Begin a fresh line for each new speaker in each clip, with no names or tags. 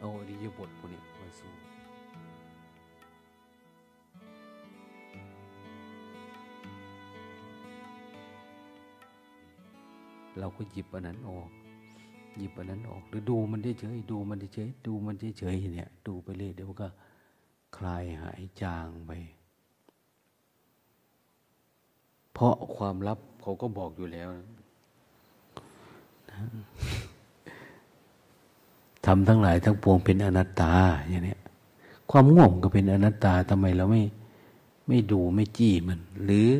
เอาอริยบทพวกนี้มาสู้เราก็หยิบอันนั้นออก หยิบอันนั้นออก หรือดูมันเฉยๆดูมันเฉยๆดูมันเฉยๆเนี่ย ดูไปเรื่อยเดี๋ยวก็คลายหายจางไป เพราะความลับเขาก็บอกอยู่แล้วนะ ทำทั้งหลายทั้งปวงเป็นอนัตตาอย่างนี้ความง่วงก็เป็นอนัตตาทำไมเราไม่ไม่ดูไม่จี้มัน หรือ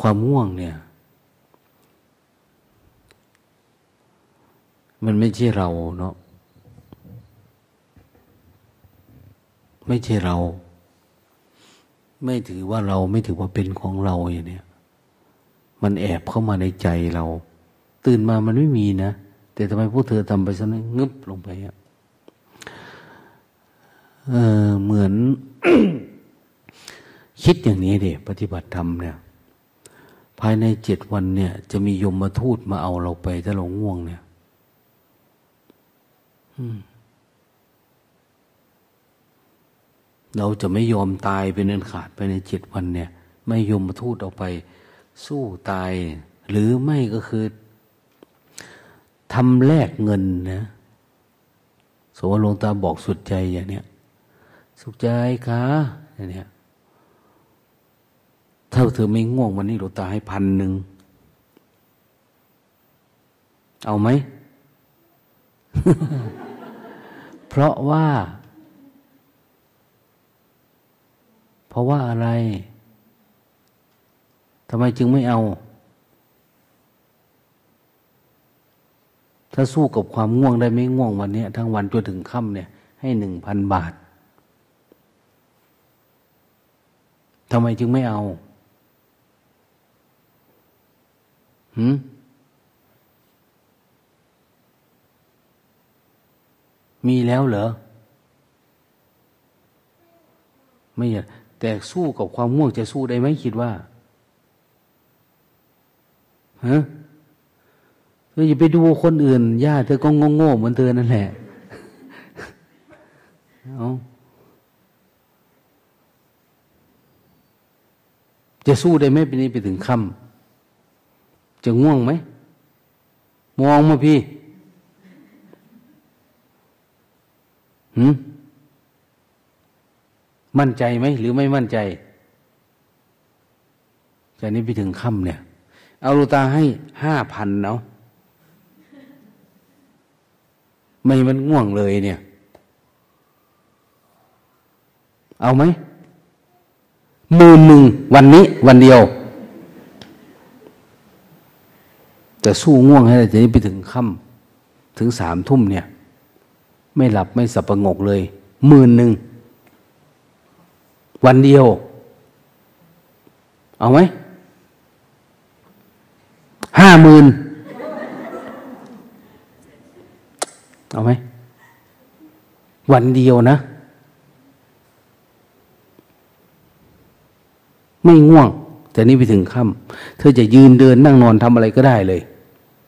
ความง่วงเนี่ย มันไม่ใช่เราเนาะไม่ใช่เรา ไม่ถือว่าเราไม่ถือว่าเป็นของเราอย่างเนี้ย มันแอบเข้ามาในใจเรา ตื่นมามันไม่มีนะ แต่ทำไมพวกเธอทำไปซะนั้นงึบลงไปอะเออเหมือน คิดอย่างนี้เด็ปฏิบัติธรรมเนี่ย ภายในเจ็ดวันเนี่ย จะมียมมาทูตมาเอาเราไปถ้าเราง่วงเนี่ยเราจะไม่ยอมตายเป็นอันขาดไปในเจ็ดวันเนี่ย ไม่ยอมมาทูตออกไป สู้ตาย หรือไม่ก็คือทำแลกเงินนะสมมติลงตาบอกสุดใจอย่างเนี้ยสุขใจคะอย่างเนี้ยถ้าเธอไม่ง่วงวันนี้หลวงตาให้พันหนึ่งเอาไหม เพราะว่า เพราะว่าอะไร ทำไมจึงไม่เอา ถ้าสู้กับความง่วงได้ไม่ง่วงวันนี้ทั้งวันจนถึงค่ำเนี่ย ให้หนึ่งพันบาททำไมจึงไม่เอาหืมมีแล้วเหรอ ไม่แต่สู้กับความง่วงจะสู้ได้ไหมคิดว่า ฮะเธออย่าไปดูคนอื่นญาติเธอก็งงๆเหมือนเธอนั่นแหละเอาจะสู้ได้ไหมปีนี้ไปถึงค่ำจะง่วงไหม มองมาพี่หืมมั่นใจไหมหรือไม่มั่นใจจากนี้ไปถึงค่ำเนี่ย เอาลูตาให้ห้าพันเนาะไม่มันง่วงเลยเนี่ย เอาไหมมือหนึ่งวันนี้วันเดียว แต่สู้ง่วงให้ได้จากนี้ไปถึงค่ำถึงสามทุ่มเนี่ย ไม่หลับไม่สับประงกเลยหมื่นหนึ่งวันเดียว เอาไหม ห้าหมื่นเอาไหมวันเดียวนะ ไม่ง่วง แต่นี่ไปถึงค่ำเธอจะยืนเดินนั่งนอนทำอะไรก็ได้เลย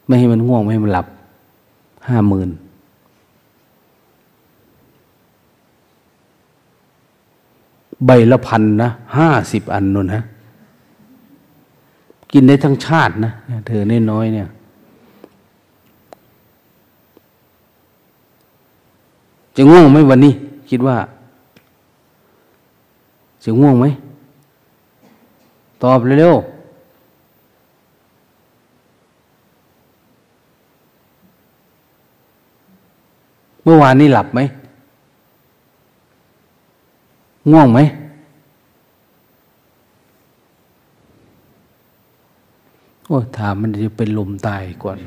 ไม่ให้มันง่วง ไม่ให้มันหลับห้าหมื่นใบละพันนะห้าสิบอันนู่นฮะ กินได้ทั้งชาตินะเธอเน้น้อยเนี่ยจะง่วงไหมวันนี้ คิดว่า จะง่วงไหม ตอบเร็วเมื่อวานนี้หลับไหม ง่วงไหม โอ้ถามมันจะเป็นลมตายก่อน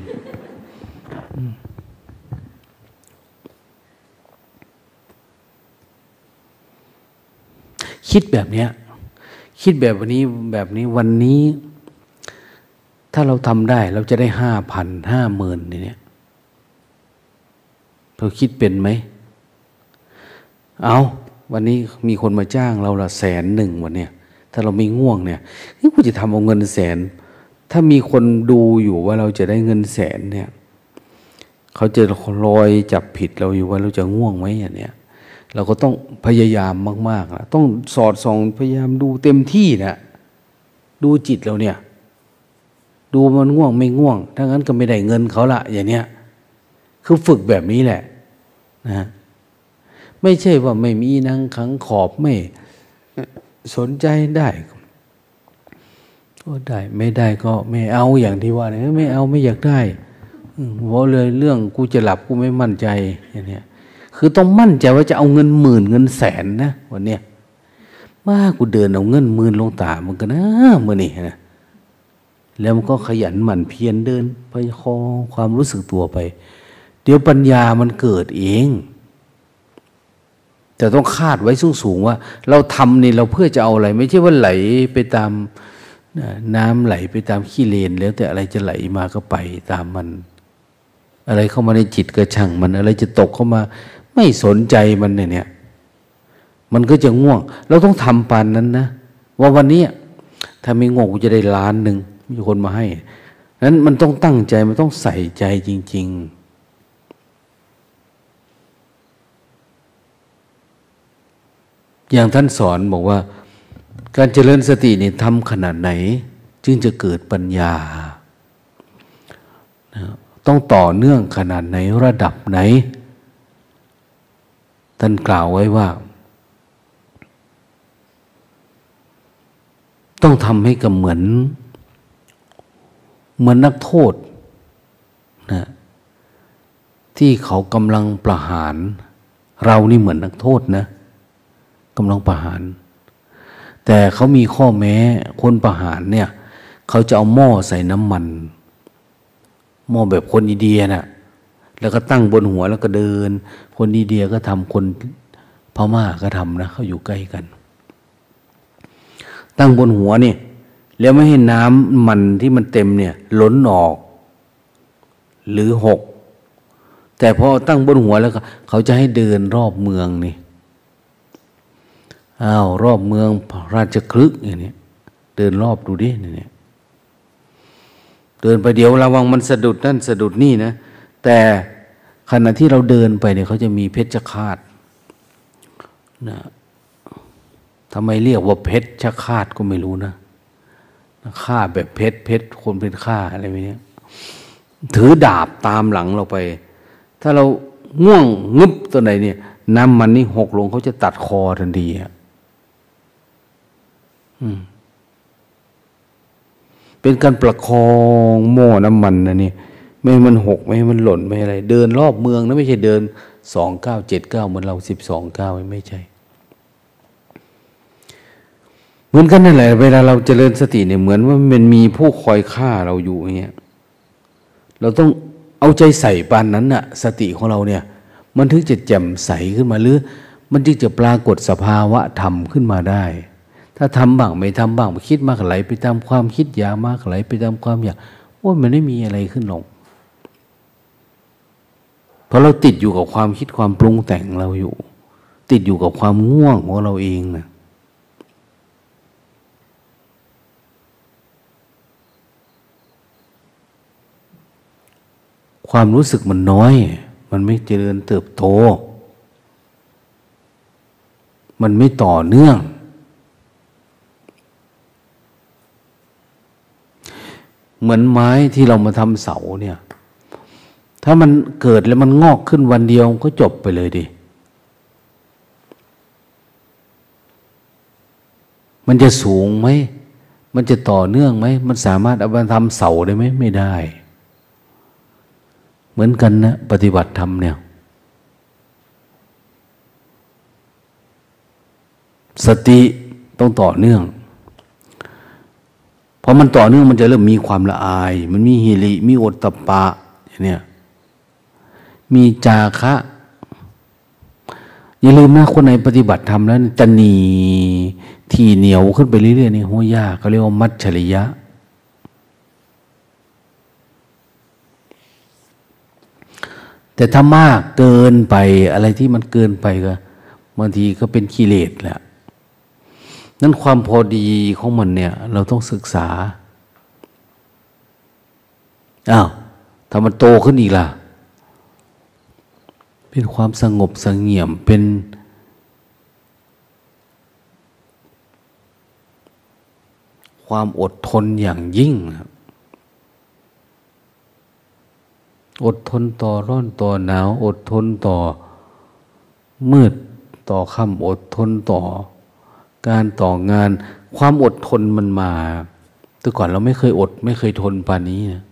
คิดแบบเนี้ย คิดแบบวันนี้แบบนี้วันนี้ ถ้าเราทำได้เราจะได้ห้าพันห้าหมื่นเนี่ยเราคิดเป็นไหม เอาวันนี้มีคนมาจ้างเราละแสนหนึ่งวันเนี้ยถ้าเราไม่ง่วงเนี่ยนี่กูจะทำเอาเงินแสน ถ้ามีคนดูอยู่ว่าเราจะได้เงินแสนเนี่ยเขาจะลอยจับผิดเราอยู่ว่าเราจะง่วงไหมอย่างเนี้ยเราก็ต้องพยายามมากๆนะต้องสอดส่องพยายามดูเต็มที่นะดูจิตเราเนี่ย ดูมันง่วงไม่ง่วงถ้างั้นก็ไม่ได้เงินเขาละอย่างเนี้ยคือฝึกแบบนี้แหละนะไม่ใช่ว่าไม่มีนางขังขอบไม่สนใจได้ ก็ได้ไม่ได้ก็ไม่เอาอย่างที่ว่าเนี่ยไม่เอาไม่อยากได้เพราะเลยเรื่องกูจะหลับกูไม่มั่นใจอย่างเนี้ยคือต้องมั่นใจว่าจะเอาเงินหมื่นเงินแสนนะวันเนี้ยว่ากูเดินเอาเงินหมื่นลงตามันก็นะมื่อนี่นะแล้วมันก็ขยันหมั่นเพียรเดินไปคอความรู้สึกตัวไป เดี๋ยวปัญญามันเกิดเอง แต่ต้องคาดไว้สูงสูงว่า เราทำนี่เราเพื่อจะเอาอะไร ไม่ใช่ว่าไหลไปตาม น้ำไหลไปตามขี้เลนแล้วแต่อะไรจะไหลมาก็ไปตามมัน อะไรเข้ามาในจิตกระช่างมัน อะไรจะตกเข้ามา ไม่สนใจมันเนี่ย มันก็จะง่วง เราต้องทำปานนั้นนะ ว่าวันนี้ถ้าไม่ง่วงกูจะได้ล้านหนึ่งมีคนมาให้นั้นมันต้องตั้งใจมันต้องใส่ใจจริง ๆอย่างท่านสอนบอกว่า การเจริญสตินี่ทำขนาดไหน จึงจะเกิดปัญญา ต้องต่อเนื่องขนาดไหนระดับไหน ท่านกล่าวไว้ว่า ต้องทำให้กับเหมือน เหมือนนักโทษนะที่เขากำลังประหาร เรานี่เหมือนนักโทษนะกำลังประหาร แต่เขามีข้อแม้คนประหารเนี่ยเขาจะเอาหม้อใส่น้ำมัน หม้อแบบคนอินเดียนะ่ะแล้วก็ตั้งบนหัวแล้วก็เดิน คนอินเดียก็ทำคนพม่าก็ทำนะเขาอยู่ใกล้กัน ตั้งบนหัวนี่แล้วไม่ให้น้ำมันที่มันเต็มเนี่ยล้นออก หรือหก แต่พอตั้งบนหัวแล้วก็เขาจะให้เดินรอบเมืองนี่ อ้าวรอบเมืองราชคลึกอย่างนี้เดินรอบดูดิเนี่ยเดินไปเดี๋ยวระวังมันสะดุดนั่นสะดุดนี่นะแต่ขณะที่เราเดินไปเนี่ยเขาจะมีเพชฌฆาตนะทำไมเรียกว่าเพชฌฆาตก็ไม่รู้นะฆ่าแบบเพชรเพชรคนเป็นฆ่าอะไรแบบนี้ถือดาบตามหลังเราไป ถ้าเราง่วงงึบตัวไหนเนี่ยน้ำมันนี่หกลงเขาจะตัดคอทันทีอะ เป็นการประคองหม้อน้ำมันนะนี่ไม่มันหกไม่มันหล่นไม่อะไร เดินรอบเมืองนะไม่ใช่เดินสองเก้าเจ็ดเก้าเหมือนเราสิบสองเก้าไม่ใช่ เหมือนกันนั่นแหละเวลาเราเจริญสติเนี่ยเหมือนว่ามันมีผู้คอยฆ่าเราอยู่อย่างเงี้ยเราต้องเอาใจใส่ปานนั้นน่ะ สติของเราเนี่ย มันถึงจะแจ่มใสขึ้นมาหรือ มันจึงจะปรากฏสภาวะธรรมขึ้นมาได้ ถ้าทำบ้างไม่ทำบ้างคิดมากไหลไปตามความคิดอยากมากไหลไปตามความอยากโอ้ยมันไม่มีอะไรขึ้นหรอกเพราะเราติดอยู่กับความคิดความปรุงแต่งเราอยู่ ติดอยู่กับความง่วงของเราเองนะความรู้สึกมันน้อย มันไม่เจริญเติบโต มันไม่ต่อเนื่อง เหมือนไม้ที่เรามาทำเสาเนี่ย ถ้ามันเกิดแล้วมันงอกขึ้นวันเดียวก็จบไปเลยดิ มันจะสูงไหม มันจะต่อเนื่องไหม มันสามารถเอาไปทำเสาได้ไหมไม่ได้ เหมือนกันนะปฏิบัติธรรมเนี่ยสติต้องต่อเนื่อง พอมันต่อเนื่องมันจะเริ่มมีความละอาย มันมีฮิริมีโอตตะปะอย่างเนี้ยมีจาคะอย่าลืมนะคนในปฏิบัติธรรมแล้วจะหนีที่เหนียวขึ้นไปเรื่อยๆในหัวยากเขาเรียกว่ามัจฉริยะ แต่ถ้ามากเกินไปอะไรที่มันเกินไปก็บางทีก็เป็นกิเลสแหละ นั่นความพอดีของมันเนี่ย เราต้องศึกษาอ้าวถ้ามันโตขึ้นอีกล่ะ เป็นความสงบสงเงียมเป็นความอดทนอย่างยิ่งครับอดทนต่อร้อนต่อหนาว อดทนต่อมืดต่อค่ำอดทนต่อ การต่องาน ความอดทนมันมาแต่ก่อนเราไม่เคยอด ไม่เคยทนปานนี้นะ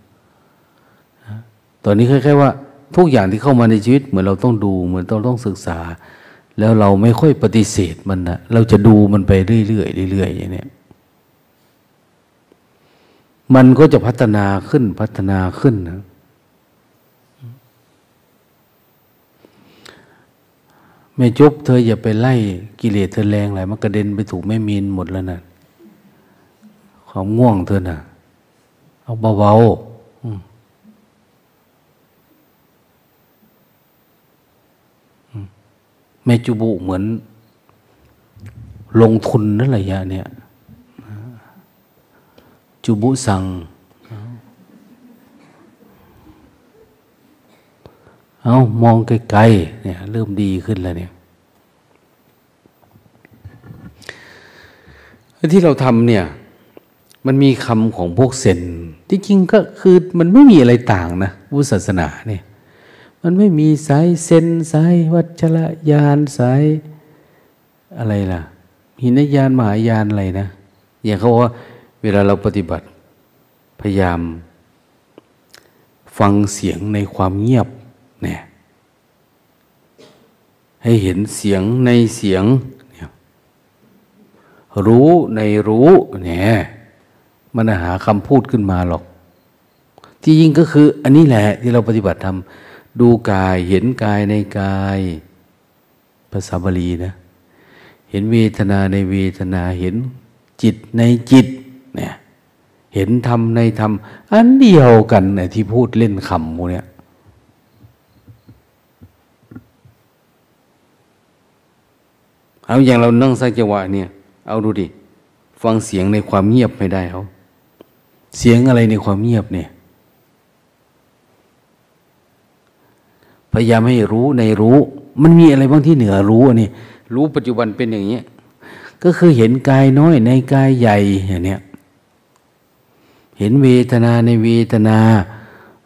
ตอนนี้แค่ๆว่า ทุกอย่างที่เข้ามาในชีวิต เหมือนเราต้องดูเหมือนเราต้องศึกษา แล้วเราไม่ค่อยปฏิเสธมันนะเราจะดูมันไปเรื่อยๆเรื่อยๆอย่างนี้มันก็จะพัฒนาขึ้นพัฒนาขึ้นนะ แม่จุบเธออย่าไปไล่กิเลสเธอแรงไหลมันกระเด็นไปถูกแม่มีนหมดแล้วนะ่ะความง่วงเธอนะ่ะ เอาเบาๆแม่จุบุเหมือน ลงทุนนั่นแหละยะเนี่ย จุบุสั่ง เอามองไกลๆเนี่ย เริ่มดีขึ้นแล้วเนี่ยที่เราทำเนี่ย มันมีคำของพวกเซนจริงๆก็คือมันไม่มีอะไรต่างนะพุศาสนาเนี่ย มันไม่มีสายเซนสายวัชระยานสายอะไรล่ะหินยานมหายานอะไรนะ อย่างเขาว่า เวลาเราปฏิบัติ พยายาม ฟังเสียงในความเงียบ เนี่ยให้เห็นเสียงในเสียงเนี่ยรู้ในรู้เนี่ยมันหาคำพูดขึ้นมาหรอก ที่จริงก็คือ อันนี้แหละที่เราปฏิบัติทำดูกายเห็นกายในกายภาษาบาลีนะ เห็นเวทนาในเวทนาเห็นจิตในจิตเนี่ยเห็นธรรมในธรรม อันเดียวกันเนี่ยที่พูดเล่นคำพวกเนี้ย เอาอย่างเรานั่งสร้างจังหวะเนี่ย เอาดูดิ ฟังเสียงในความเงียบไม่ได้เขาเสียงอะไรในความเงียบเนี่ย พยายามให้รู้ในรู้ มันมีอะไรบ้างที่เหนือรู้อันนี้รู้ปัจจุบันเป็นอย่างนี้ ก็คือเห็นกายน้อยในกายใหญ่อย่างเนี้ยเห็นเวทนาในเวทนา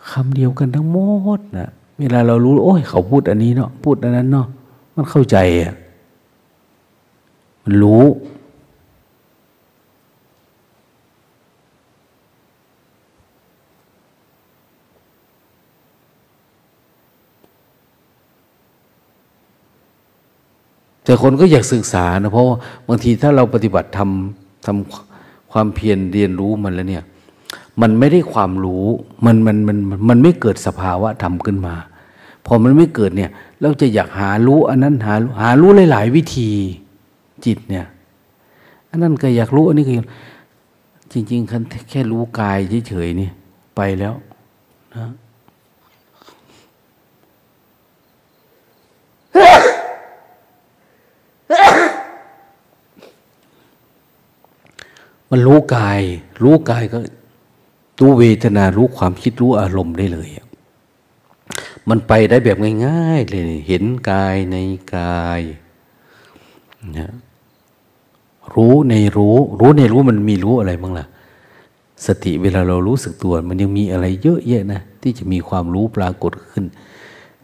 คำเดียวกันทั้งหมดนะเวลาเรารู้ โอ้ย เขาพูดอันนี้เนาะพูดอันนั้นเนาะมันเข้าใจอะ รู้ แต่คนก็อยากศึกษานะ เพราะบางทีถ้าเราปฏิบัติทำทำความเพียรเรียนรู้มันแล้วเนี่ย มันไม่ได้ความรู้มันมันมันมันไม่เกิดสภาวะธรรมขึ้นมาพอมันไม่เกิดเนี่ย เราจะอยากหารู้อันนั้นหาหารู้หลาย ๆ วิธี จิตเนี่ยอันนั้นก็อยากรู้อันนี้ก็จริงๆแค่รู้กายเฉยๆนี่ไปแล้วนะมันรู้กาย รู้กายก็รู้เวทนารู้ความคิดรู้อารมณ์ได้เลย มันไปได้แบบง่าย ๆ เลย เห็นกายในกายนะ รู้ในรู้ รู้ในรู้มันมีรู้อะไรบ้างล่ะ สติเวลาเรารู้สึกตัว มันยังมีอะไรเยอะแยะนะ ที่จะมีความรู้ปรากฏขึ้น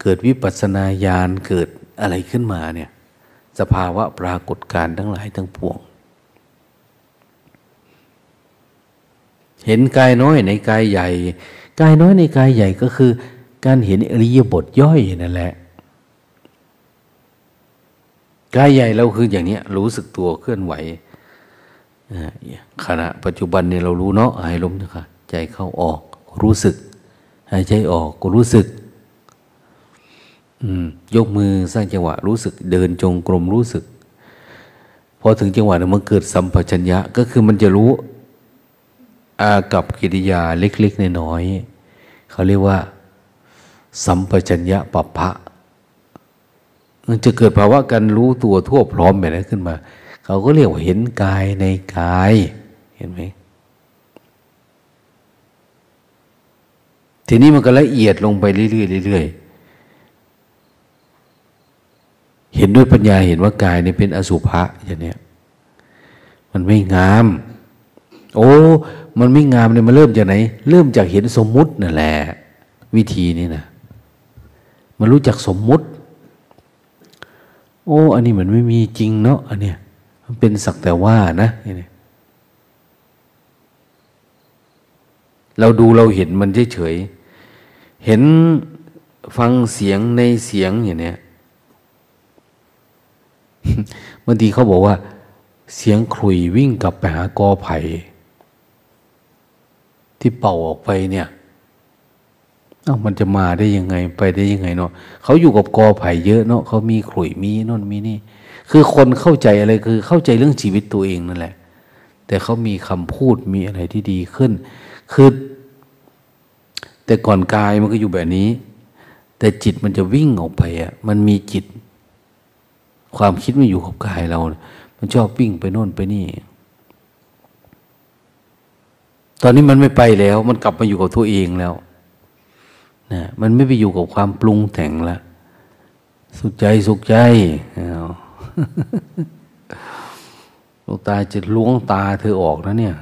เกิดวิปัสสนาญาณเกิดอะไรขึ้นมาเนี่ย สภาวะปรากฏการทั้งหลายทั้งปวง เห็นกายน้อยในกายใหญ่ กายน้อยในกายใหญ่ก็คือ การเห็นอริยบทย่อยนั่นแหละ กายใหญ่เราคืออย่างนี้รู้สึกตัวเคลื่อนไหวขณะปัจจุบันเนี่ยเรารู้เนาะหายลมนะคะใจเข้าออกรู้สึก หายใจออกก็รู้สึกยกมือสร้างจังหวะรู้สึก เดินจงกรมรู้สึกพอถึงจังหวะนั้นมันเกิดสัมปชัญญะก็คือมันจะรู้อากับกิริยาเล็กๆน้อยๆเขาเรียกว่า สัมปชัญญะปัปพะ มันจะเกิดภาวะการรู้ตัวทั่วพร้อมแบบนั้นขึ้นมา เขาก็เรียกว่าเห็นกายในกาย เห็นไหมทีนี้มันก็ละเอียดลงไปเรื่อยๆเรื่อยๆเห็นด้วยปัญญาเห็นว่ากายนี่เป็นอสุภะอย่างเนี้ยมันไม่งาม โอ้ มันไม่งามเนี่ยมันเริ่มจากไหน เริ่มจากเห็นสมมุตินั่นแหละ วิธีนี้นะมันรู้จักสมมุติ โอ้ อันนี้มันไม่มีจริงเนาะอันเนี้ยมันเป็นสักแต่ว่านะนี่เราดูเราเห็นมันเฉยๆเห็นฟังเสียงในเสียงอย่างเนี้ยบางทีเขาบอกว่า เสียงคลุยวิ่งกลับไปหากอไผ่ที่เป่าออกไปเนี่ย เอ้ามันจะมาได้ยังไงไปได้ยังไงเนาะเขาอยู่กับกอไผ่เยอะเนาะเขามีขลุยมีน่นมีนี่ คือคนเข้าใจอะไรคือเข้าใจเรื่องชีวิตตัวเองนั่นแหละ แต่เขามีคำพูดมีอะไรที่ดีขึ้น คือ แต่ก่อนกายมันก็อยู่แบบนี้ แต่จิตมันจะวิ่งออกไปอะมันมีจิต ความคิดมันอยู่กับกายเรา มันชอบวิ่งไปโน่นไปนี่ ตอนนี้มันไม่ไปแล้ว มันกลับมาอยู่กับตัวเองแล้ว นะมันไม่ไปอยู่กับความปรุงแต่งละ สุขใจสุขใจลูกตาจะล้วงตาเธอออกนะเนี่ย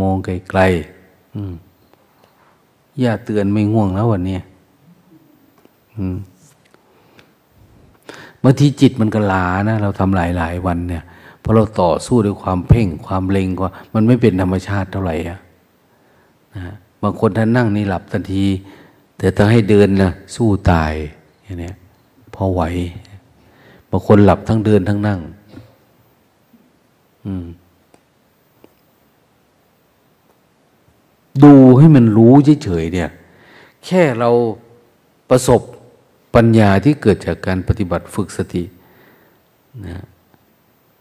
มองไกลๆย่าเตือนไม่ง่วงแล้ววันนี้บางทีจิตมันก็ลานะ เราทำหลายๆวันเนี่ยพอเราต่อสู้ด้วยความเพ่ง ความเล็งว่ามันไม่เป็นธรรมชาติเท่าไหร่อะนะางคนท่านนั่งนี่หลับทันที แต่ถ้าให้เดินนะสู้ตายอย่างนี้พอไหว บางคนหลับทั้งเดินทั้งนั่ง อืม ดูให้มันรู้เฉยๆเนี่ย แค่เราประสบปัญญาที่เกิดจากการปฏิบัติฝึกสตินะ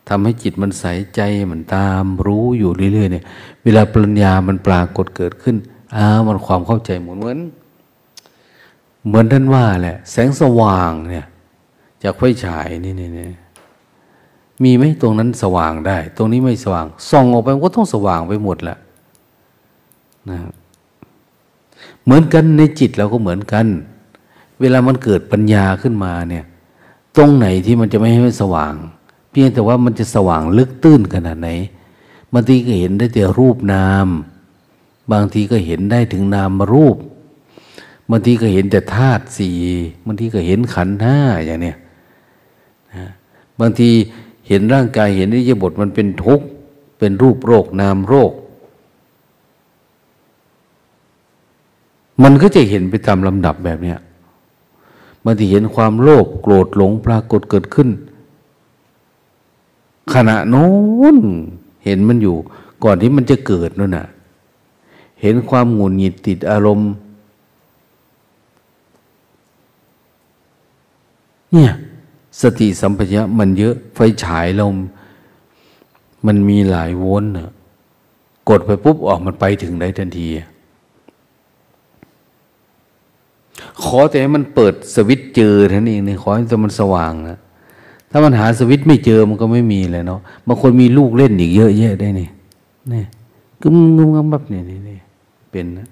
ทำให้จิตมันใสใจมันตามรู้อยู่เรื่อยๆเนี่ย เวลาปัญญามันปรากฏเกิดขึ้น อ้ามันความเข้าใจเหมือนเหมือน เหมือนท่านว่าแหละ แสงสว่างเนี่ย จากไฟฉายนี่นี่นี่มีไหมตรงนั้นสว่างได้ ตรงนี้ไม่สว่างส่องออกไปก็ต้องสว่างไปหมดแหละนะเหมือนกันในจิตเราก็เหมือนกัน เวลามันเกิดปัญญาขึ้นมาเนี่ย ตรงไหนที่มันจะไม่ให้มันสว่าง เพียงแต่ว่ามันจะสว่างลึกตื้นขนาดไหนบางทีก็เห็นได้แต่รูปนาม บางทีก็เห็นได้ถึงนามรูป บางทีก็เห็นแต่ธาตุสี่บางทีก็เห็นขันธ์ห้าอย่างเนี้ยนะบางทีเห็นร่างกายเห็นนิยบทมันเป็นทุกข์เป็นรูปโรคนามโรค มันก็จะเห็นไปตามลำดับแบบเนี้ยบางทีเห็นความโลภโกรธหลงปรากฏเกิดขึ้น ขณะโน้นเห็นมันอยู่ ก่อนที่มันจะเกิดนั่นน่ะ เห็นความหงุดหงิดติดอารมณ์ เนี่ย สติสัมปชัญญะมันเยอะไฟฉายเรามันมีหลายวนน่ะกดไปปุ๊บออกมันไปถึงได้ทันที ขอแต่ให้มันเปิดสวิตเจอท่านเองนี่ขอให้มันสว่างนะถ้ามันหาสวิตไม่เจอมันก็ไม่มีเลยเนาะบางคนมีลูกเล่นอีกเยอะแยะได้นี่นี่กึมกึมกึมแบบนี่นี่นี่ เป็นนะ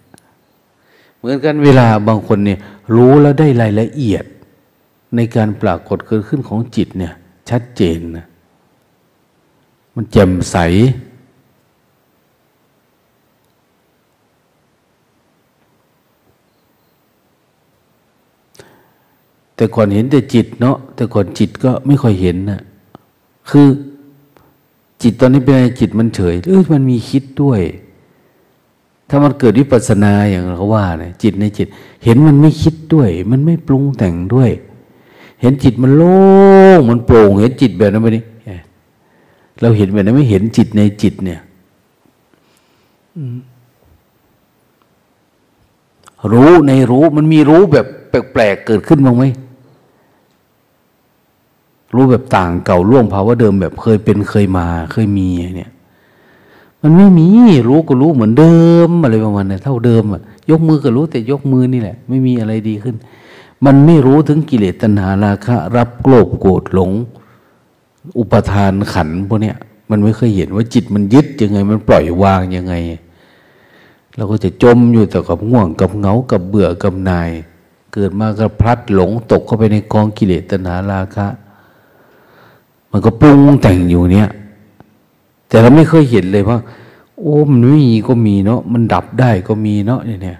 เหมือนกันเวลาบางคนเนี่ย รู้แล้วได้รายละเอียด ในการปรากฏเกิดขึ้นของจิตเนี่ย ชัดเจนนะมันแจ่มใส แต่ก่อนเห็นแต่จิตเนาะแต่ก่อนจิตก็ไม่ค่อยเห็นนะคือจิตตอนนี้เป็นไงจิตมันเฉยเออมันมีคิดด้วย ถ้ามันเกิดวิปัสสนาอย่างเขาว่าเนี่ยจิตในจิต เห็นมันไม่คิดด้วย มันไม่ปรุงแต่งด้วย เห็นจิตมันโล่งมันโปร่ง เห็นจิตแบบนั้นไปนี่เราเห็นแบบนั้นไม่เห็นจิตในจิตเนี่ยรู้ในรู้มันมีรู้แบบแปลกๆเกิดขึ้นบ้างไหมรู้แบบต่างเก่าล่วงภาวะเดิมแบบเคยเป็นเคยมาเคยมีเนี่ย มันไม่มีรู้ก็รู้เหมือนเดิมอะไรประมาณนี้เท่าเดิมอะยกมือก็รู้แต่ยกมือนี่แหละ ไม่มีอะไรดีขึ้น มันไม่รู้ถึงกิเลสตัณหาราคะ รับโกรธโกรธหลง อุปทานขันพวกเนี้ยมันไม่เคยเห็นว่าจิตมันยึดยังไง มันปล่อยวางยังไง เราก็จะจมอยู่แต่กับง่วงกับเหงากับเบื่อกับนาย เกิดมาก็พลัดหลงตกเข้าไปในกองกิเลสตนาราคะ มันก็ปรุงแต่งอยู่เนี้ย แต่เราไม่เคยเห็นเลยว่า โอ้มันไม่มีก็มีเนาะมันดับได้ก็มีเนาะเนี่ย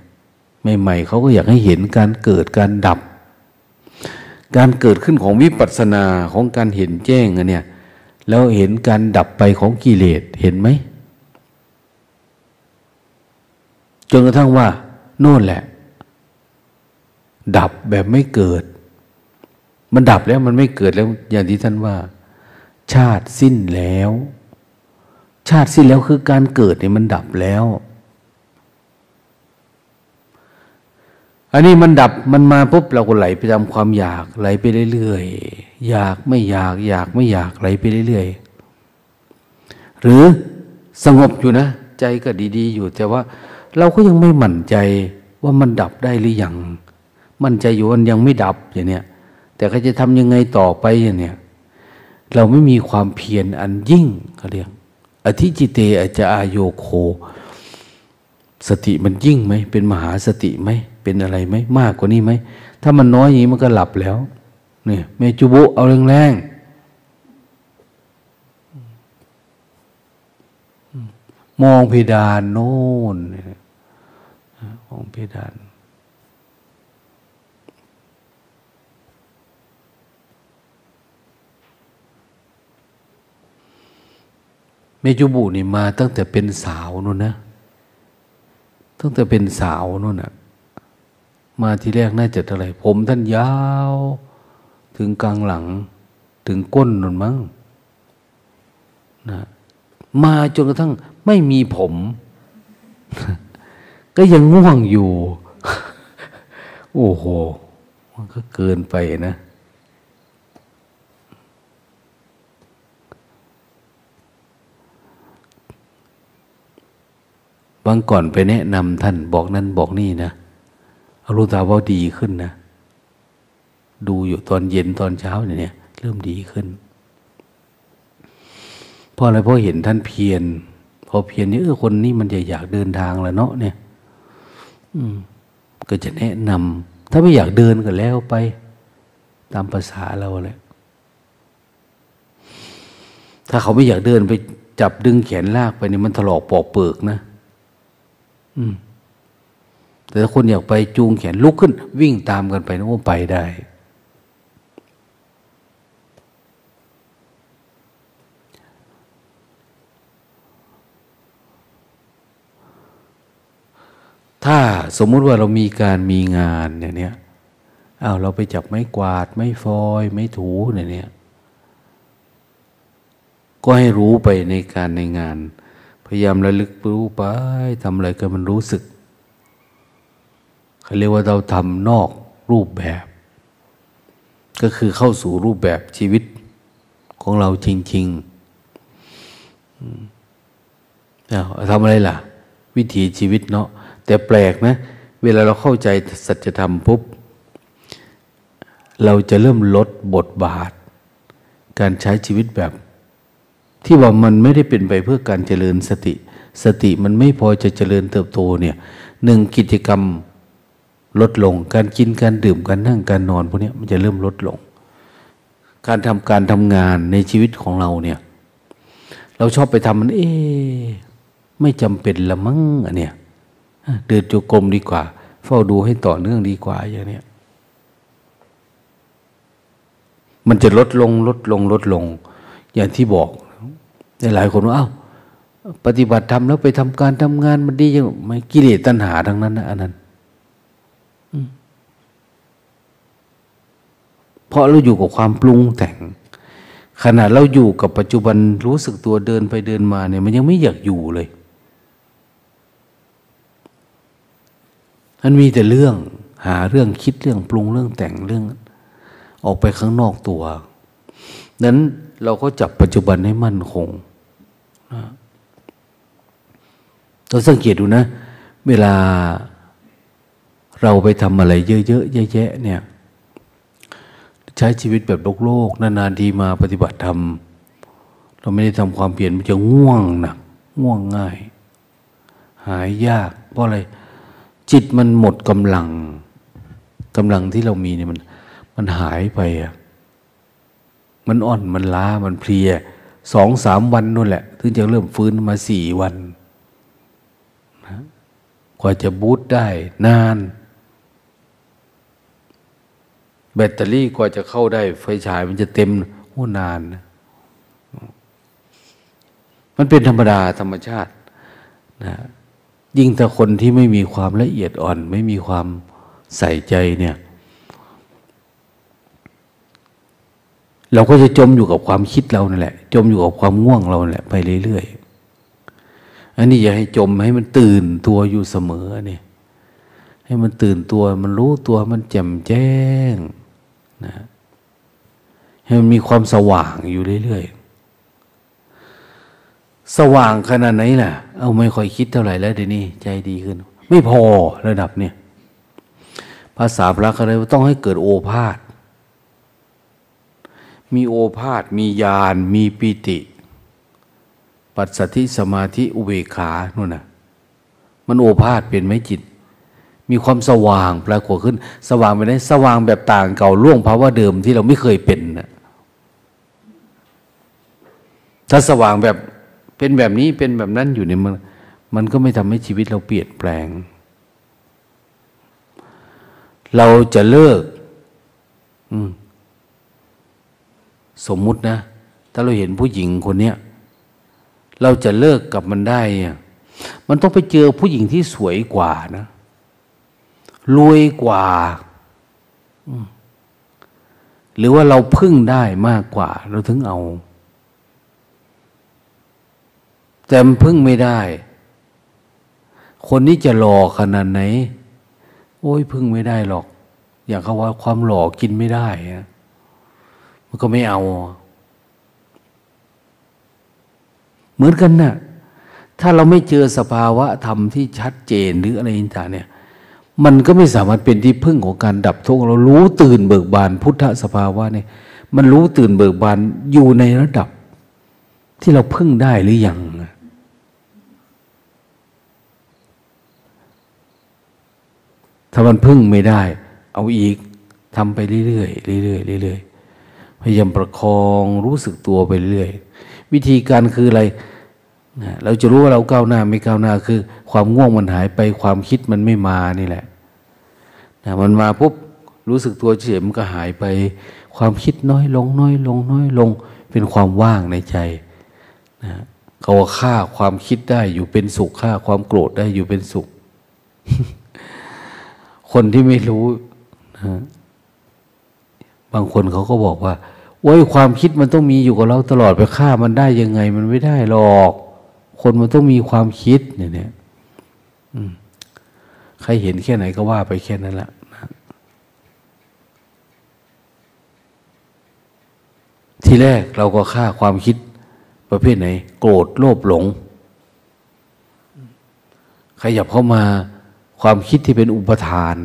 ใหม่ๆเขาก็อยากให้เห็นการเกิดการดับ การเกิดขึ้นของวิปัสสนาของการเห็นแจ้งอันเนี่ยแล้วเห็นการดับไปของกิเลสเห็นไหมจนกระทั่งว่า โน่นแหละ ดับแบบไม่เกิด มันดับแล้วมันไม่เกิดแล้ว อย่างที่ท่านว่า ชาติสิ้นแล้ว ชาติสิ้นแล้วคือการเกิดเนี่ยมันดับแล้ว อันนี้มันดับมันมาปุ๊บเราก็ไหลไปตามความอยากไหลไปเรื่อยๆอยากไม่อยากอยากไม่อยากไหลไปเรื่อยๆหรือสงบอยู่นะ ใจก็ดีๆ อยู่แต่ว่า เราก็ยังไม่หมั่นใจว่ามันดับได้หรือยังมั่นใจอยู่มันยังไม่ดับอย่างเนี้ยแต่ก็จะทำยังไงต่อไปอย่างเนี้ยเราไม่มีความเพียรอันยิ่งเขาเรียก อธิจิเตอาจะอายโยโค สติมันยิ่งไหม เป็นมหาสติไหม เป็นอะไรไหม มากกว่านี้ไหม ถ้ามันน้อยอย่างนี้มันก็หลับแล้วเนี่ยเมจุบุเอาแรงๆมองเพดานโน่นมองเพดาน เมจุบุนี่มาตั้งแต่เป็นสาวนู่นนะ ตั้งแต่เป็นสาวนู่นน่ะมาทีแรกน่าจะอะไร ผมท่านยาว ถึงกลางหลัง ถึงก้นนู่นมั้งนะมาจนกระทั่งไม่มีผม ก็ยังง่วงอยู่ โอ้โห มันก็เกินไปนะ บางก่อนไปแนะนำท่านบอกนั่นบอกนี่นะอรุตาว่าดีขึ้นนะ ดูอยู่ตอนเย็นตอนเช้าเนี่ยเริ่มดีขึ้นเพราะอะไรเพราะเห็นท่านเพียรพอเพียรนี่เออคนนี้มันจะอยากเดินทางแล้วเนาะเนี่ย อืม ก็จะแนะนำถ้าไม่อยากเดินก็แล้วไป ตามภาษาเราแหละถ้าเขาไม่อยากเดินไปจับดึงแขนลากไปนี่มันถลอกปอกเปิกนะ แต่ถ้าคนอยากไปจูงแขนลุกขึ้น วิ่งตามกันไปนึกว่าไปได้ ถ้าสมมุติว่าเรามีการมีงานเนี่ยเนี่ยเอาเราไปจับไม้กวาด ไม้ฟอย ไม้ถูเนี่ยเนี่ยก็ให้รู้ไปในการในงาน ยายามระลึกรู้ไปทำอะไรก็มันรู้สึกเขาเรียกว่าเราทำนอกรูปแบบ ก็คือเข้าสู่รูปแบบชีวิตของเราจริงๆเอาทำอะไรล่ะ วิถีชีวิตเนาะแต่แปลกนะ เวลาเราเข้าใจสัจธรรมปุ๊บ เราจะเริ่มลดบทบาท การใช้ชีวิตแบบ ที่ว่ามันไม่ได้เป็นไปเพื่อการเจริญสติ สติมันไม่พอจะเจริญเติบโตเนี่ยหนึ่งกิจกรรมลดลง การกินการดื่มการนั่งการนอนพวกนี้มันจะเริ่มลดลง การทำการทำงานในชีวิตของเราเนี่ย เราชอบไปทำมัน เอ๊ไม่จำเป็นละมั้งอันเนี้ยเดินจุกรมดีกว่า เฝ้าดูให้ต่อเนื่องดีกว่าอย่างนี้มันจะลดลงลดลงลดลง อย่างที่บอก หลายคนว่าเอ้าปฏิบัติธรรมแล้วไปทำการทำงานมันดียังไม่กิเลสตัณหาทั้งนั้นนะอันนั้นเพราะเราอยู่กับความปรุงแต่ง ขณะเราอยู่กับปัจจุบันรู้สึกตัวเดินไปเดินมาเนี่ย มันยังไม่อยากอยู่เลยมันมีแต่เรื่องหาเรื่องคิดเรื่องปรุงเรื่องแต่งเรื่อง ออกไปข้างนอกตัวนั้น เราก็จับปัจจุบันให้มั่นคงเราสังเกตดูนะ เวลาเราไปทำอะไรเยอะๆแยะๆเนี่ย ใช้ชีวิตแบบโลกโลกนานๆทีมาปฏิบัติธรรมเราไม่ได้ทำความเปลี่ยนมันจะง่วงหนักง่วงง่าย หายยากเพราะอะไร จิตมันหมดกำลังกำลังที่เรามีเนี่ยมัน มันหายไปอะ มันอ่อนมันล้ามันเพลียสองสามวันนู่นแหละ ถึงจะเริ่มฟื้นมาสี่วันนะกว่าจะบูตได้นาน แบตเตอรี่กว่าจะเข้าได้ ไฟฉายมันจะเต็มโอ้นานนะมันเป็นธรรมดาธรรมชาตินะยิ่งแต่คนที่ไม่มีความละเอียดอ่อน ไม่มีความใส่ใจเนี่ย เราก็จะจมอยู่กับความคิดเรานั่นแหละ จมอยู่กับความง่วงเราแหละไปเรื่อยๆ อันนี้อย่าให้จมให้มันตื่นตัวอยู่เสมอเนี่ยให้มันตื่นตัวมันรู้ตัวมันแจ่มแจ้งนะให้มันมีความสว่างอยู่เรื่อยๆ สว่างขนาดไหนล่ะ เอาไม่ค่อยคิดเท่าไหร่แล้วเดี๋ยวนี้ใจดีขึ้น ไม่พอระดับเนี่ยภาษาพระเขาเลยต้องให้เกิดโอภาษ มีโอภาษมีญาณมีปิติ ปัสสติสมาธิอุเบขานู่นน่ะมันโอภาษเป็นไหมจิต มีความสว่างปรากฏขึ้น สว่างไปไหนสว่างแบบต่างเก่าล่วงภาวะเดิมที่เราไม่เคยเป็นนะถ้าสว่างแบบเป็นแบบนี้เป็นแบบนั้นอยู่ในมันมันก็ไม่ทำให้ชีวิตเราเปลี่ยนแปลง เราจะเลิก สมมุตินะ ถ้าเราเห็นผู้หญิงคนเนี้ยเราจะเลิกกับมันได้ มันต้องไปเจอผู้หญิงที่สวยกว่านะรวยกว่า หรือว่าเราพึ่งได้มากกว่า เราถึงเอา แต่มันพึ่งไม่ได้ คนนี้จะหล่อขนาดไหน โอ้ยพึ่งไม่ได้หรอก อย่างเขาว่าความหล่อกินไม่ได้ มันก็ไม่เอา เหมือนกันนะ่ะ ถ้าเราไม่เจอสภาวะธรรมที่ชัดเจนหรืออะไรต่างเนี่ย มันก็ไม่สามารถเป็นที่พึ่งของการดับทุกข์เรารู้ตื่นเบิกบาน พุทธสภาวะเนี่ย มันรู้ตื่นเบิกบานอยู่ในระดับ ที่เราพึ่งได้หรืออยังถ้ามันพึ่งไม่ได้ เอาอีกทำไปเรื่อยๆเรื่อยๆเรื่อยๆ พยายามประคองรู้สึกตัวไปเรื่อย วิธีการคืออะไรเราจะรู้ว่าเราก้าวหน้าไม่ก้าวหน้าคือ ความง่วงมันหายไปความคิดมันไม่มานี่แหละนะมันมาปุ๊บรู้สึกตัวเฉยมันก็หายไป ความคิดน้อยลงน้อยลงน้อยลง เป็นความว่างในใจนะเขาฆ่าความคิดได้อยู่เป็นสุขฆ่าความโกรธได้อยู่เป็นสุข คนที่ไม่รู้นะบางคนเขาก็บอกว่า โอ้ยความคิดมันต้องมีอยู่กับเราตลอดไปฆ่ามันได้ยังไง มันไม่ได้หรอก คนมันต้องมีความคิดเนี่ยเนี่ยใครเห็นแค่ไหนก็ว่าไปแค่นั้นแหละทีแรกเราก็ฆ่าความคิดประเภทไหน โกรธโลภหลง ขยับเข้ามาความคิดที่เป็นอุปทาน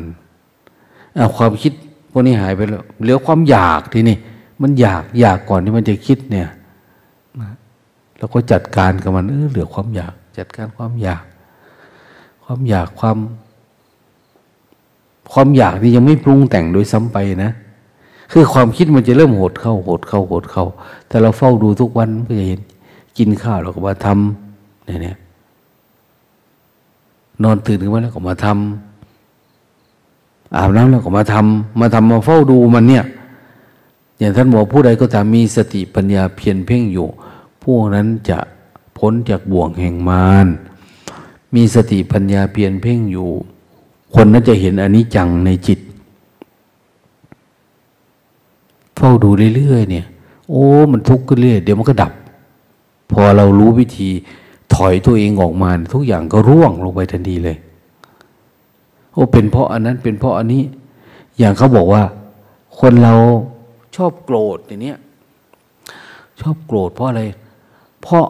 ความคิดพวกนี้หายไปแล้วเหลือความอยากทีนี่ มันอยากอยากก่อนที่มันจะคิดเนี่ยนะแล้วก็จัดการกับมันเออเหลือความอยาก จัดการความอยาก ความอยากความ ความอยากที่ยังไม่ปรุงแต่งโดยซ้ำไปนะคือความคิดมันจะเริ่มโหดเข้าโหดเข้าโหดเข้า แต่เราเฝ้าดูทุกวันก็จะเห็น กินข้าวเราก็มาทำเนี่ยนอนตื่นขึ้นมาแล้วก็มาทำอาบน้ำแล้วก็มาทำมาทำมาเฝ้าดูมันเนี่ย อย่างท่านบอกผู้ใดก็ตามมีสติปัญญาเพียรเพ่งอยู่พวกนั้นจะพ้นจากบ่วงแห่งมารมีสติปัญญาเพียรเพ่งอยู่ คนนั้นจะเห็นอนิจจังในจิต เฝ้าดูเรื่อยๆเนี่ย โอ้ มันทุกข์ขึ้นเรื่อยเดี๋ยวมันก็ดับ พอเรารู้วิธีถอยตัวเองออกมา ทุกอย่างก็ร่วงลงไปทันทีเลย โอ้เป็นเพราะอันนั้นเป็นเพราะอันนี้ อย่างเขาบอกว่า คนเรา ชอบโกรธอย่างนี้ชอบโกรธเพราะอะไร เพราะ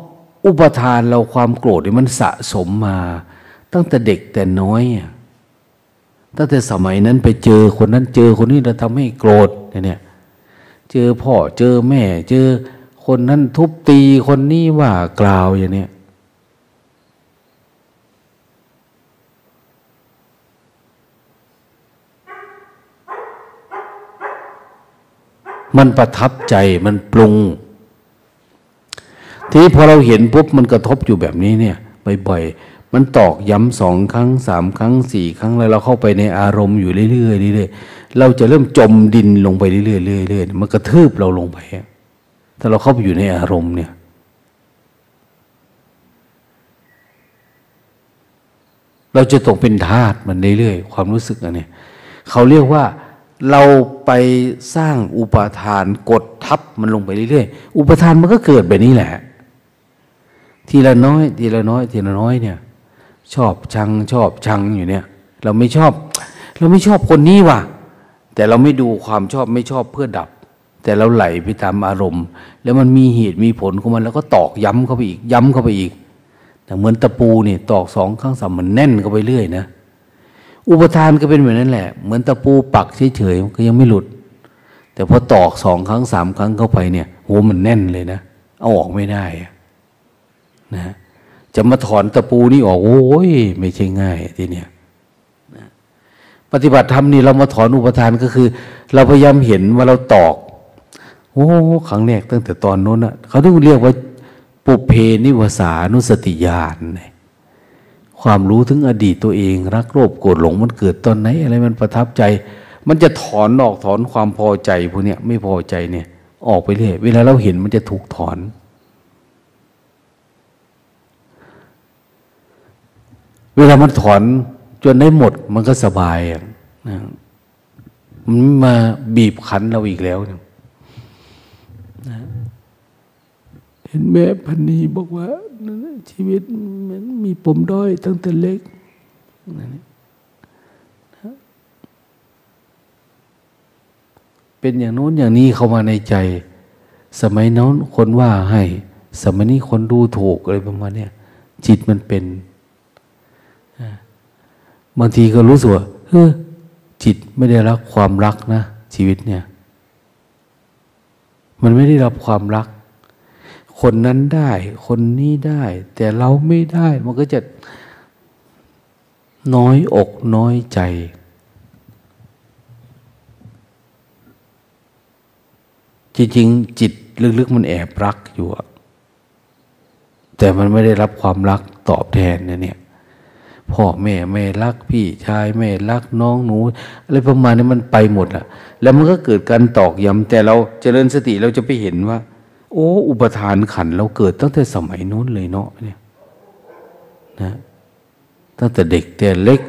อุปทานเราความโกรธนี่มันสะสมมา ตั้งแต่เด็กแต่น้อยตั้งแต่สมัยนั้นไปเจอคนนั้นเจอคนนี้เราทำให้โกรธเนี่ยเจอพ่อเจอแม่ เจอคนนั้นทุบตีคนนี้ว่ากล่าวอย่างเนี้ย มันประทับใจมันปรุง ทีนี้พอเราเห็นปุ๊บมันกระทบอยู่แบบนี้เนี่ยบ่อยๆมันตอกย้ำสองครั้งสามครั้งสี่ครั้งแล้วเราเข้าไปในอารมณ์อยู่เรื่อยๆเรื่อยๆเราจะเริ่มจมดินลงไปเรื่อยๆเรื่อยๆมันกระทืบเราลงไปถ้าเราเข้าไปอยู่ในอารมณ์เนี่ยเราจะตกเป็นทาสมันเรื่อยๆความรู้สึกอันนี้เขาเรียกว่า เราไปสร้างอุปทานกดทับมันลงไปเรื่อยๆ อุปทานมันก็เกิดแบบนี้แหละ ทีละน้อย ทีละน้อย ทีละน้อยเนี่ย ชอบชังชอบชังอยู่เนี่ย เราไม่ชอบ เราไม่ชอบคนนี้ว่ะ แต่เราไม่ดูความชอบไม่ชอบเพื่อดับ แต่เราไหลไปตามอารมณ์ แล้วมันมีเหตุมีผลของมัน แล้วก็ตอกย้ำเข้าไปอีก ย้ำเข้าไปอีกแต่เหมือนตะปูนี่ตอกสองครั้งสามมันแน่นเข้าไปเรื่อยนะ อุปทานก็เป็นแบบนั้นแหละ เหมือนตะปูปักเฉยๆก็ยังไม่หลุด แต่พอตอกสองครั้งสามครั้งเข้าไปเนี่ยโหมันแน่นเลยนะ เอาออกไม่ได้นะจะมาถอนตะปูนี่ออกโอ้ยไม่ใช่ง่ายทีเนี้ยนะปฏิบัติธรรมนี่เรามาถอนอุปทานก็คือ เราพยายามเห็นว่าเราตอก โอ้ครั้งแรกตั้งแต่ตอนโน้นอะเขาต้องเรียกว่าปุเพนิวสานุสติญาณเนี่ย ความรู้ถึงอดีตตัวเอง รักโลภโกรธหลงมันเกิดตอนไหน อะไรมันประทับใจ มันจะถอนออกถอนความพอใจพวกเนี้ยไม่พอใจเนี่ย ออกไปเรื่อยเวลาเราเห็นมันจะถูกถอน เวลามันถอนจนได้หมดมันก็สบายอะมันมาบีบคั้นเราอีกแล้วนะ เห็นแม่พันนีบอกว่า ชีวิตมันมีปมด้อยตั้งแต่เล็กเป็นอย่างโน้นอย่างนี้เข้ามาในใจ สมัยโน้นคนว่าให้ สมัยนี้คนดูถูกอะไรประมาณนี้จิตมันเป็นบางทีก็รู้สึกว่าเฮ้จิตไม่ได้รับความรักนะ ชีวิตเนี่ย มันไม่ได้รับความรัก คนนั้นได้ คนนี้ได้ แต่เราไม่ได้ มันก็จะน้อยอกน้อยใจ จริงๆจิตลึกๆมันแอบรักอยู่แต่มันไม่ได้รับความรักตอบแทนเนี่ยพ่อแม่แม่รักพี่ชายแม่รักน้องหนูอะไรประมาณนี้มันไปหมดอะแล้วมันก็เกิดการตอกย้ำแต่เราจเจริญสติเราจะไปเห็นว่า โอ้ อุปทานขันเราเกิดตั้งแต่สมัยนู้นเลยเนาะเนี่ยนะตั้งแต่เด็กแต่เล็ก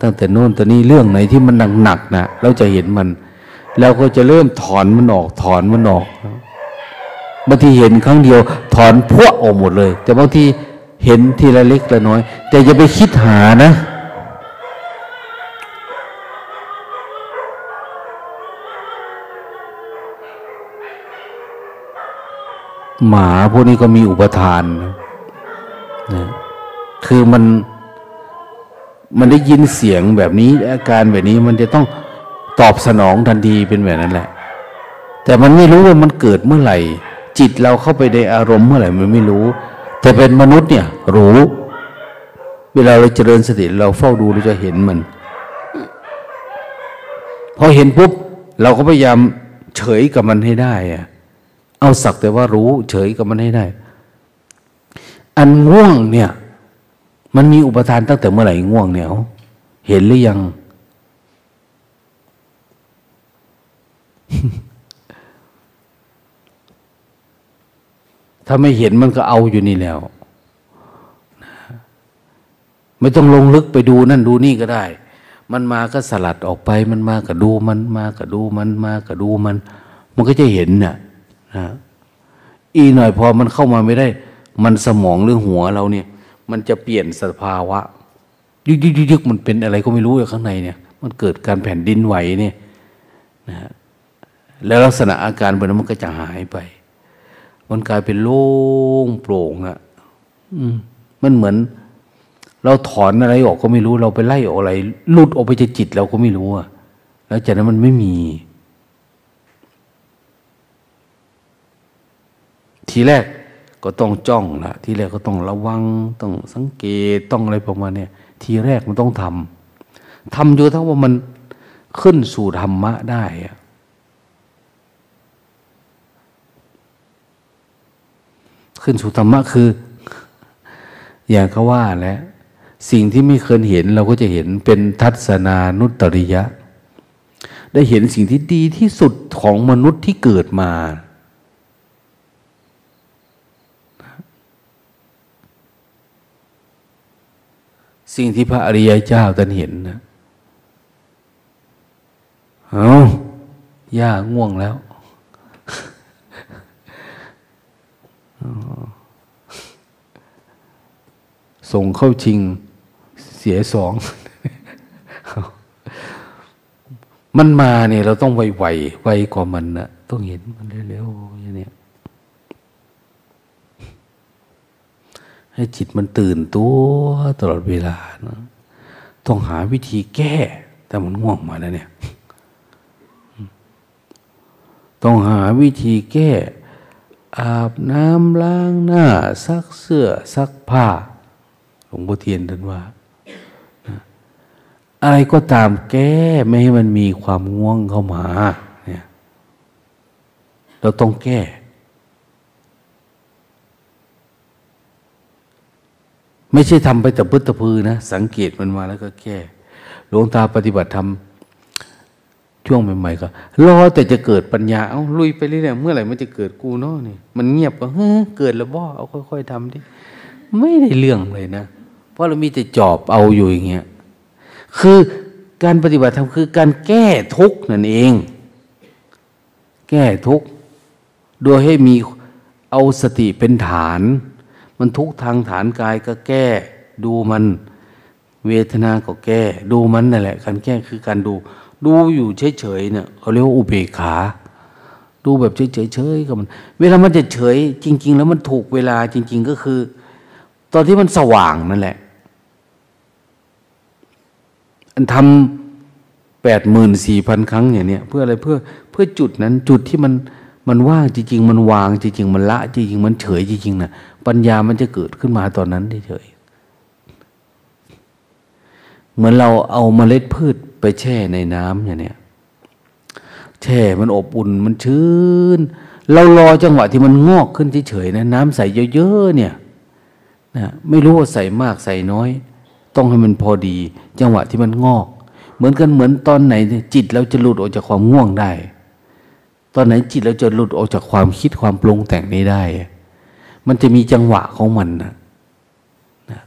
ตั้งแต่โน้นตอนนี้เรื่องไหนที่มันหนักๆนะเราจะเห็นมัน แล้วก็จะเริ่มถอนมันออก ถอนมันออกบางทีเห็นครั้งเดียว ถอนพวกออกหมดเลย แต่บางทีเห็นทีละเล็กละน้อย แต่อย่าไปคิดหานะ หมาพวกนี้ก็มีอุปทานนะคือมันมันได้ยินเสียงแบบนี้ อาการแบบนี้มันจะต้องตอบสนองทันทีเป็นแบบนั้นแหละ แต่มันไม่รู้ว่ามันเกิดเมื่อไหร่ จิตเราเข้าไปในอารมณ์เมื่อไหร่มันไม่รู้ แต่เป็นมนุษย์เนี่ย รู้ เวลาเราเจริญสติเราเฝ้าดูเราจะเห็นมัน พอเห็นปุ๊บเราก็พยายามเฉยกับมันให้ได้อะ เอาสักแต่ว่ารู้ เฉยกับมันให้ได้ อันง่วงเนี่ย มันมีอุปทานตั้งแต่เมื่อไหร่ง่วงเนี่ยเห็นหรือยัง ถ้าไม่เห็นมันก็เอาอยู่นี่แล้ว ไม่ต้องลงลึกไปดูนั่นดูนี่ก็ได้ มันมาก็สลัดออกไป มันมาก็ดูมันมาก็ดูมันมาก็ดูมัน มันก็จะเห็นเนี่ย นะอีหน่อยพอมันเข้ามาไม่ได้ มันสมองหรือหัวเราเนี่ย มันจะเปลี่ยนสภาวะ ยึกยึกยึกมันเป็นอะไรก็ไม่รู้อยู่ข้างในเนี่ย มันเกิดการแผ่นดินไหวเนี่ยนะฮะแล้วลักษณะอาการแบบนั้นมันก็จะหายไป มันกลายเป็นโล่งโปร่งอะอืม มันเหมือน เราถอนอะไรออกก็ไม่รู้ เราไปไล่ออกอะไรหลุดออกไปจากจิตเราก็ไม่รู้อะแล้วจากนั้นมันไม่มี ทีแรกก็ต้องจ้องละทีแรกก็ต้องระวัง ต้องสังเกตต้องอะไรประมาณนี้ทีแรกมันต้องทำทำอยู่ทั้งว่ามันขึ้นสู่ธรรมะได้ขึ้นสู่ธรรมะคือ อย่างก็ว่าแหละสิ่งที่ไม่เคยเห็นเราก็จะเห็นเป็นทัศนานุตริยะ ได้เห็นสิ่งที่ดีที่สุดของมนุษย์ที่เกิดมา สิ่งที่พระอริยเจ้าท่านเห็นนะเอาย่าง่วงแล้วส่งเข้าชิงเสียสอง มันมาเนี่ยเราต้องไวไวไวกว่ามันนะต้องเห็นมันเร็วๆอย่างเนี้ย ให้จิตมันตื่นตัวตลอดเวลานะต้องหาวิธีแก้ แต่มันง่วงมาแล้วเนี่ย ต้องหาวิธีแก้ อาบน้ำล้างหน้า ซักเสื้อ ซักผ้าหลวงพ่อเทียนท่านว่าอะไรก็ตามแก้ไม่ให้มันมีความง่วงเข้ามา เนี่ย เราต้องแก้ ไม่ใช่ทำไปแต่พึ่ตะพือนะ สังเกตมันมาแล้วก็แก้หลวงตาปฏิบัติทำช่วงใหม่ๆก็รอแต่จะเกิดปัญญาเอาลุยไปเรื่อยๆเมื่อไหร่มันจะเกิดกูเนาะนี่มันเงียบก็เฮ้เกิดแล้วบ่เอาค่อยๆทำดิไม่ได้เรื่องเลยนะ เพราะเรามีแต่จอบเอาอยู่อย่างเงี้ยคือการปฏิบัติธรรมคือการแก้ทุกข์นั่นเอง แก้ทุกข์โดยให้มีเอาสติเป็นฐาน มันทุกทางฐานกายก็แก้ ดูมัน เวทนาก็แก้ ดูมันนั่นแหละ การแก้คือการดู ดูอยู่เฉยๆเนี่ยเขาเรียกว่าอุเบกขา ดูแบบเฉยๆกับมัน เวลามันจะเฉย จริง ๆ แล้วมันถูกเวลาจริง ๆ ก็คือ ตอนที่มันสว่างนั่นแหละ อันทำแปดหมื่นสี่พันครั้งอย่างเนี้ยเพื่ออะไรเพื่อเพื่อจุดนั้นจุดที่มันมันว่างจริง ๆ มันวางจริง ๆ มันละจริงๆมันเฉยจริงๆนะ ปัญญามันจะเกิดขึ้นมาตอนนั้นเฉยเหมือนเราเอาเมล็ดพืชไปแช่ในน้ำอย่างเนี้ยแช่มันอบอุ่นมันชื้น เรารอจังหวะที่มันงอกขึ้นเฉยๆนะน้ำใส่เยอะๆเนี่ยนะไม่รู้ว่าใส่มากใส่น้อย ต้องให้มันพอดี จังหวะที่มันงอก เหมือนกันเหมือนตอนไหนจิตเราจะหลุดออกจากความง่วงได้ ตอนไหนจิตเราจะหลุดออกจากความคิดความปรุงแต่งนี้ได้ มันจะมีจังหวะของมันนะ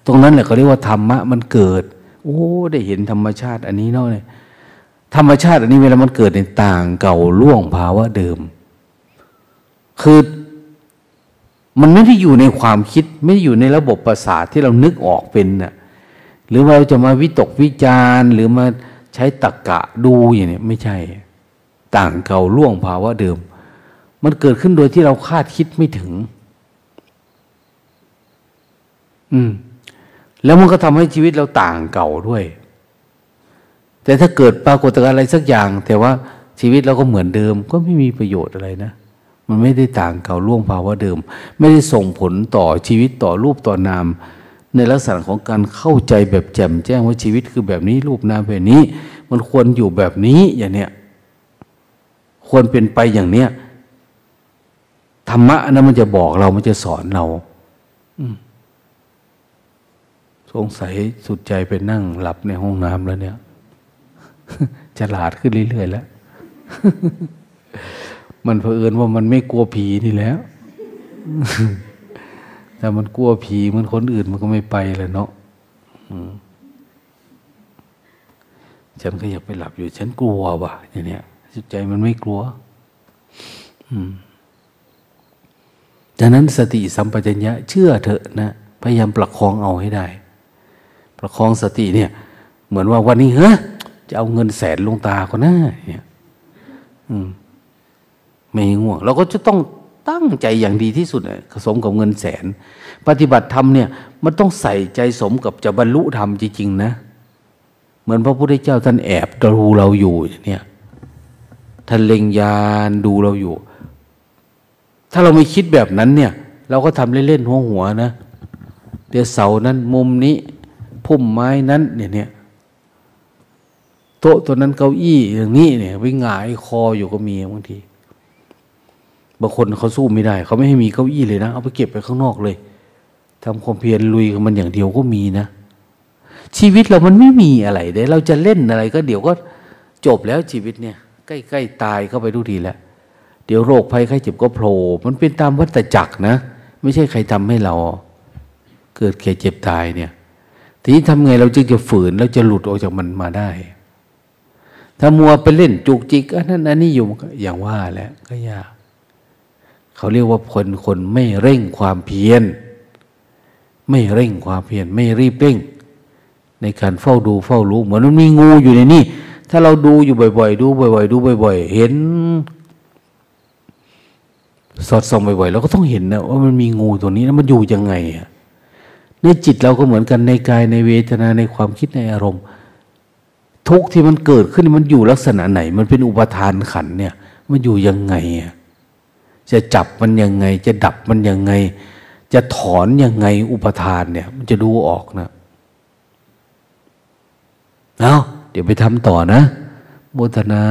ตรงนั้นแหละเขาเรียกว่าธรรมะมันเกิด โอ้ ได้เห็นธรรมชาติ อันนี้เนาะเนี่ยธรรมชาติ อันนี้เวลามันเกิดในต่างเก่าล่วงภาวะเดิม คือมันไม่ได้อยู่ในความคิด ไม่ได้อยู่ในระบบประสาทที่เรานึกออกเป็นน่ะหรือว่าเราจะมาวิตกวิจารหรือมาใช้ตรกกะดูอย่างนี้ไม่ใช่ ต่างเก่าล่วงภาวะเดิม มันเกิดขึ้นโดยที่เราคาดคิดไม่ถึง อืม แล้วมันก็ทำให้ชีวิตเราต่างเก่าด้วย แต่ถ้าเกิดปรากฏการณ์อะไรสักอย่าง แต่ว่าชีวิตเราก็เหมือนเดิม ก็ไม่มีประโยชน์อะไรนะมันไม่ได้ต่างเก่าล่วงภาวะเดิม ไม่ได้ส่งผลต่อชีวิตต่อรูปต่อนาม ในลักษณะของการเข้าใจแบบแจ่มแจ้งว่าชีวิตคือแบบนี้รูปนามแบบนี้ มันควรอยู่แบบนี้อย่างเนี้ยควรเป็นไปอย่างเนี้ยธรรมะนั้นมันจะบอกเรามันจะสอนเรา สงสัยสุดใจไปนั่งหลับในห้องน้ำแล้วเนี่ยฉลาดขึ้นเรื่อยๆแล้วมันเผอิญว่ามันไม่กลัวผีนี่แล้วแต่มันกลัวผีเหมือนคนอื่นมันก็ไม่ไปเลยเนาะฉันก็อยากไปหลับอยู่ ฉันกลัวว่ะอย่างเนี้ยจิตใจมันไม่กลัวดังนั้นสติสัมปชัญญะเชื่อเถอะนะ พยายามประคองเอาให้ได้ ประคองสติเนี่ย เหมือนว่าวันนี้เฮ้จะเอาเงินแสนลงตาคนน้าเนี่ยอืมไม่ง่วงเราก็จะต้องตั้งใจอย่างดีที่สุดสมกับเงินแสน ปฏิบัติธรรมเนี่ย มันต้องใส่ใจสมกับจะบรรลุธรรมจริงๆนะ เหมือนพระพุทธเจ้าท่านแอบดูเราอยู่เนี่ยท่านเล็งยานดูเราอยู่ ถ้าเราไม่คิดแบบนั้นเนี่ย เราก็ทำเล่นๆหัวหัวนะ เดี๋ยวเสานั้นมุมนี้ พุ่มไม้นั้นเนี่ยเนี่ยโต๊ะตัวนั้นเก้าอี้อย่างนี้เนี่ยวิ่งหงายคออยู่ก็มีบางทีบางคนเขาสู้ไม่ได้ เขาไม่ให้มีเก้าอี้เลยนะ เอาไปเก็บไปข้างนอกเลยทำความเพียรลุยกับมันอย่างเดียวก็มีนะ ชีวิตเรามันไม่มีอะไรเด้เราจะเล่นอะไรก็เดี๋ยวก็จบแล้วชีวิตเนี่ย ใกล้ๆตายเข้าไปทุกทีแล้วเดี๋ยวโรคภัยไข้เจ็บก็โผล่มันเป็นตามวัฏจักรนะ ไม่ใช่ใครทำให้เรา เกิดแก่เจ็บตายเนี่ย ทีนี้ทำไงเราจึงจะฝืนเราจะหลุดออกจากมันมาได้ ถ้ามัวไปเล่นจุกจิกอันนั้นอันนี้อยู่อย่างว่าแหละก็ยากเขาเรียกว่าคนคนไม่เร่งความเพียร ไม่เร่งความเพียรไม่รีบเร่ง ในการเฝ้าดูเฝ้ารู้เหมือนมันมีงูอยู่ในนี่ถ้าเราดูอยู่บ่อย ๆ ดูบ่อย ๆ ดูบ่อย ๆ เห็น สอดส่องบ่อยๆเราก็ต้องเห็นนะว่ามันมีงูตัวนี้แล้วมันอยู่ยังไงอะ ในจิตเราก็เหมือนกันในกายในเวทนาในความคิดในอารมณ์ ทุกที่มันเกิดขึ้นมันอยู่ลักษณะไหน มันเป็นอุปทานขันเนี่ย มันอยู่ยังไง จะจับมันยังไง จะดับมันยังไง จะถอนยังไงอุปทานเนี่ย มันจะดูออกนะเอาเดี๋ยวไปทำต่อนะโมทนา